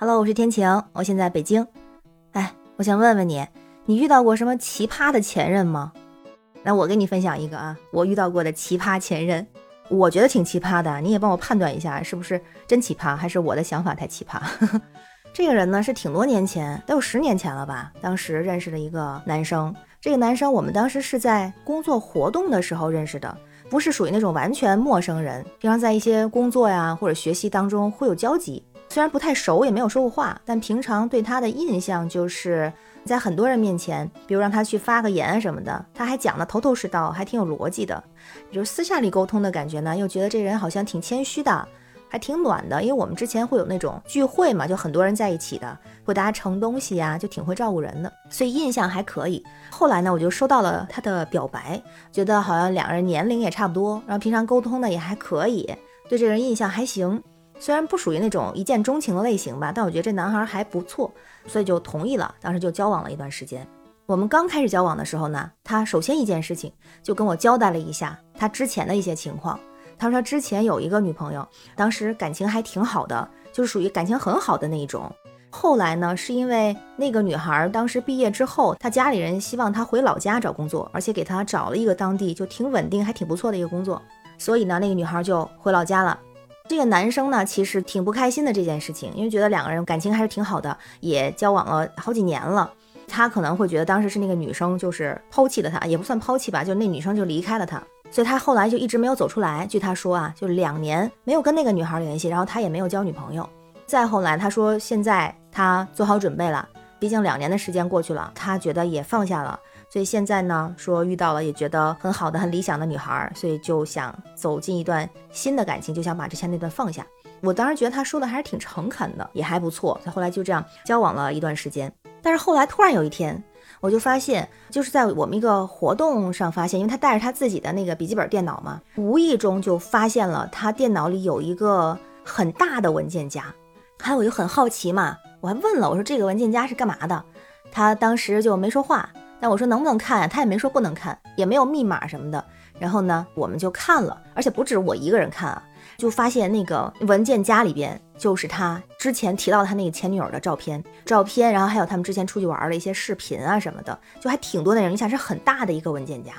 Hello，我是天晴，我现在北京。哎，我想问问你，你遇到过什么奇葩的前任吗？那我跟你分享一个啊，我遇到过的奇葩前任，我觉得挺奇葩的，你也帮我判断一下，是不是真奇葩，还是我的想法太奇葩？这个人呢是挺多年前，得有十年前了吧？当时认识了一个男生，这个男生我们当时是在工作活动的时候认识的，不是属于那种完全陌生人，平常在一些工作呀或者学习当中会有交集。虽然不太熟，也没有说过话，但平常对他的印象就是在很多人面前，比如让他去发个言什么的，他还讲的头头是道，还挺有逻辑的。就是私下里沟通的感觉呢，又觉得这人好像挺谦虚的，还挺暖的。因为我们之前会有那种聚会嘛，就很多人在一起的，会大家盛东西呀，就挺会照顾人的，所以印象还可以。后来呢，我就收到了他的表白，觉得好像两个人年龄也差不多，然后平常沟通的也还可以，对这个人印象还行。虽然不属于那种一见钟情的类型吧，但我觉得这男孩还不错，所以就同意了。当时就交往了一段时间。我们刚开始交往的时候呢，他首先一件事情就跟我交代了一下他之前的一些情况。他说他之前有一个女朋友，当时感情还挺好的，就是属于感情很好的那一种。后来呢，是因为那个女孩当时毕业之后，他家里人希望他回老家找工作，而且给他找了一个当地就挺稳定还挺不错的一个工作，所以呢，那个女孩就回老家了。这个男生呢，其实挺不开心的这件事情，因为觉得两个人感情还是挺好的，也交往了好几年了。他可能会觉得当时是那个女生就是抛弃了他，也不算抛弃吧，就那女生就离开了他，所以他后来就一直没有走出来。据他说啊，就两年没有跟那个女孩联系，然后他也没有交女朋友。再后来，他说现在他做好准备了，毕竟两年的时间过去了，他觉得也放下了。所以现在呢，说遇到了也觉得很好的、很理想的女孩，所以就想走进一段新的感情，就想把之前那段放下。我当时觉得他说的还是挺诚恳的，也还不错。他后来就这样交往了一段时间，但是后来突然有一天，我就发现，就是在我们一个活动上发现，因为他带着他自己的那个笔记本电脑嘛，无意中就发现了他电脑里有一个很大的文件夹。还有我就很好奇嘛，我还问了，我说这个文件夹是干嘛的？他当时就没说话。但我说能不能看，他也没说不能看，也没有密码什么的。然后呢，我们就看了，而且不止我一个人看啊，就发现那个文件夹里边就是他之前提到他那个前女友的照片，照片，然后还有他们之前出去玩的一些视频啊什么的，就还挺多内容。你想是很大的一个文件夹，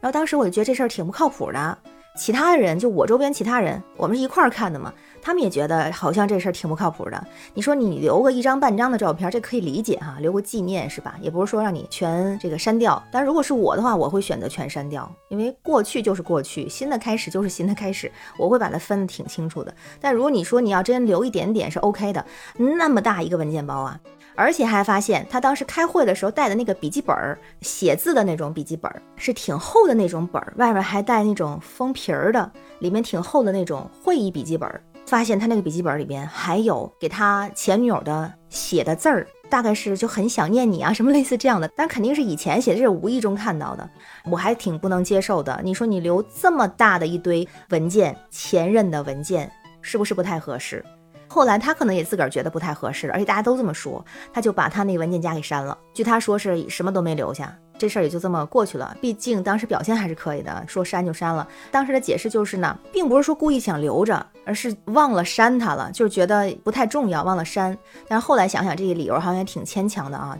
然后当时我就觉得这事儿挺不靠谱的。其他的人，就我周边其他人，我们是一块儿看的嘛。他们也觉得好像这事儿挺不靠谱的。你说你留个一张半张的照片，这可以理解哈，留个纪念是吧？也不是说让你全这个删掉。但如果是我的话，我会选择全删掉，因为过去就是过去，新的开始就是新的开始，我会把它分得挺清楚的。但如果你说你要真留一点点是 OK 的，那么大一个文件包啊！而且还发现，他当时开会的时候带的那个笔记本儿，写字的那种笔记本儿，是挺厚的那种本儿，外面还带那种封皮儿的，里面挺厚的那种会议笔记本儿。发现他那个笔记本里边还有给他前女友的写的字儿，大概是就很想念你啊，什么类似这样的，但肯定是以前写的，这是无意中看到的，我还挺不能接受的。你说你留这么大的一堆文件，前任的文件，是不是不太合适？后来他可能也自个儿觉得不太合适，而且大家都这么说，他就把他那个文件夹给删了。据他说是什么都没留下，这事儿也就这么过去了。毕竟当时表现还是可以的，说删就删了。当时的解释就是呢，并不是说故意想留着，而是忘了删他了，就是觉得不太重要，忘了删。但是后来想想，这个理由好像也挺牵强的啊。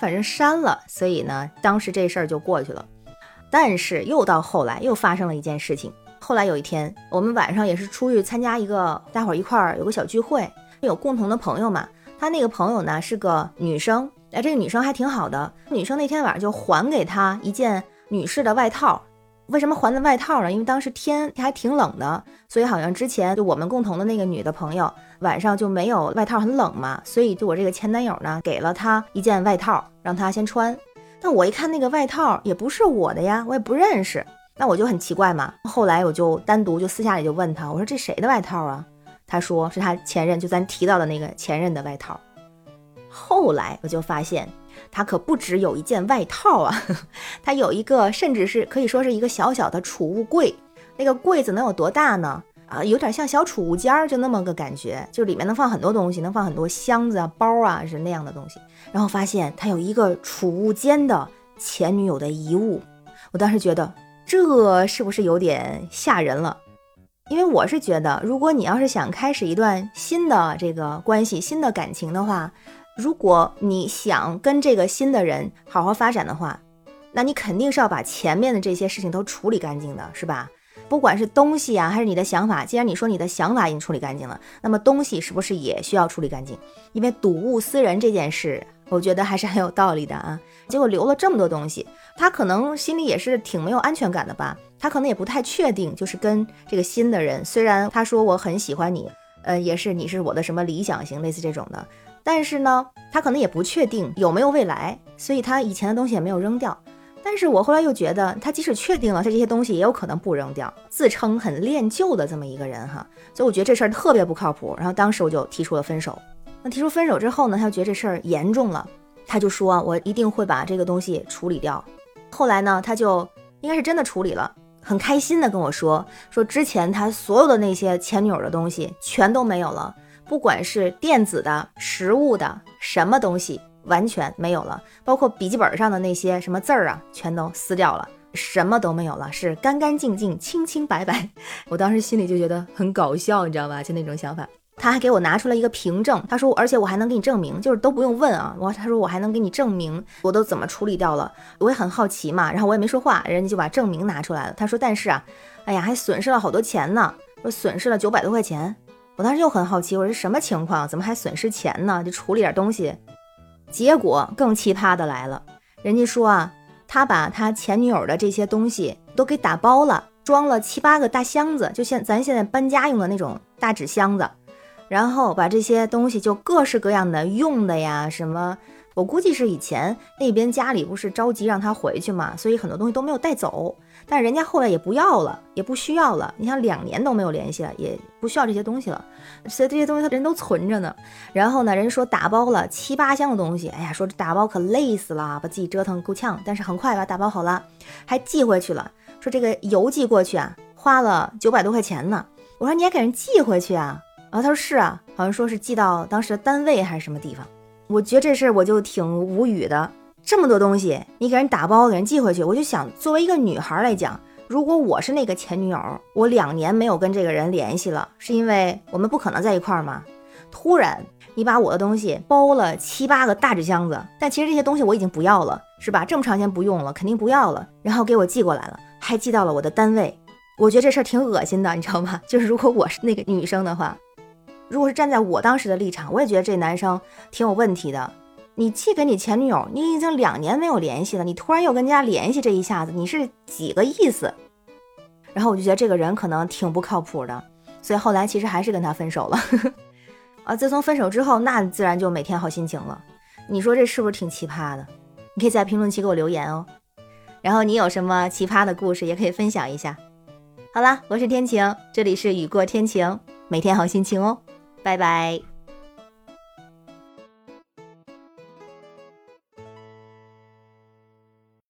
反正删了，所以呢，当时这事儿就过去了。但是又到后来又发生了一件事情。后来有一天，我们晚上也是出去参加一个，大伙儿一块儿有个小聚会，有共同的朋友嘛。他那个朋友呢是个女生，哎，这个女生还挺好的。女生那天晚上就还给他一件女士的外套。为什么还的外套呢？因为当时天还挺冷的，所以好像之前就我们共同的那个女的朋友晚上就没有外套，很冷嘛，所以就我这个前男友呢给了她一件外套，让她先穿。但我一看那个外套也不是我的呀，我也不认识。那我就很奇怪嘛，后来我就单独就私下里就问他，我说这谁的外套啊？他说是他前任，就咱提到的那个前任的外套。后来我就发现，他可不只有一件外套啊，他有一个甚至是可以说是一个小小的储物柜。那个柜子能有多大呢？啊，有点像小储物间儿，就那么个感觉，就里面能放很多东西，能放很多箱子啊、包啊，是那样的东西。然后发现他有一个储物间的前女友的遗物，我当时觉得。这是不是有点吓人了？因为我是觉得，如果你要是想开始一段新的这个关系、新的感情的话，如果你想跟这个新的人好好发展的话，那你肯定是要把前面的这些事情都处理干净的，是吧？不管是东西啊，还是你的想法，既然你说你的想法已经处理干净了，那么东西是不是也需要处理干净？因为睹物思人这件事，我觉得还是很有道理的啊。结果留了这么多东西，他可能心里也是挺没有安全感的吧？他可能也不太确定，就是跟这个新的人，虽然他说我很喜欢你，呃，也是你是我的什么理想型，类似这种的，但是呢，他可能也不确定有没有未来，所以他以前的东西也没有扔掉。但是我后来又觉得，他即使确定了他这些东西，也有可能不扔掉，自称很恋旧的这么一个人哈，所以我觉得这事儿特别不靠谱。然后当时我就提出了分手。那提出分手之后呢，他就觉得这事儿严重了，他就说我一定会把这个东西处理掉。后来呢，他就应该是真的处理了，很开心的跟我说，说之前他所有的那些前女友的东西全都没有了，不管是电子的、实物的，什么东西。完全没有了，包括笔记本上的那些什么字儿啊，全都撕掉了，什么都没有了，是干干净净、清清白白。我当时心里就觉得很搞笑，你知道吧？就那种想法。他还给我拿出了一个凭证，他说，而且我还能给你证明，就是都不用问啊。我他说我还能给你证明，我都怎么处理掉了。我也很好奇嘛，然后我也没说话，人家就把证明拿出来了。他说，但是啊，哎呀，还损失了好多钱呢，说损失了九百多块钱。我当时又很好奇，我说什么情况？怎么还损失钱呢？就处理点东西。结果更奇葩的来了，人家说啊，他把他前女友的这些东西都给打包了，装了七八个大箱子，就像咱现在搬家用的那种大纸箱子，然后把这些东西就各式各样的用的呀，什么。我估计是以前那边家里不是着急让他回去嘛，所以很多东西都没有带走。但是人家后来也不要了，也不需要了。你想两年都没有联系了，也不需要这些东西了，所以这些东西他人都存着呢。然后呢，人家说打包了七八箱的东西，哎呀，说这打包可累死了，把自己折腾够呛。但是很快把打包好了，还寄回去了。说这个邮寄过去啊，花了九百多块钱呢。我说你还给人寄回去啊？然后他说是啊，好像说是寄到当时的单位还是什么地方。我觉得这事儿我就挺无语的，这么多东西你给人打包给人寄回去，我就想作为一个女孩来讲，如果我是那个前女友，我两年没有跟这个人联系了，是因为我们不可能在一块儿吗？突然你把我的东西包了七八个大纸箱子，但其实这些东西我已经不要了，是吧？这么长时间不用了，肯定不要了，然后给我寄过来了，还寄到了我的单位，我觉得这事儿挺恶心的，你知道吗？就是如果我是那个女生的话。如果是站在我当时的立场，我也觉得这男生挺有问题的。你寄给你前女友，你已经两年没有联系了，你突然又跟人家联系，这一下子你是几个意思？然后我就觉得这个人可能挺不靠谱的，所以后来其实还是跟他分手了。啊，自从分手之后，那自然就每天好心情了。你说这是不是挺奇葩的？你可以在评论区给我留言哦。然后你有什么奇葩的故事，也可以分享一下。好了，我是天晴，这里是雨过天晴，每天好心情哦。拜拜。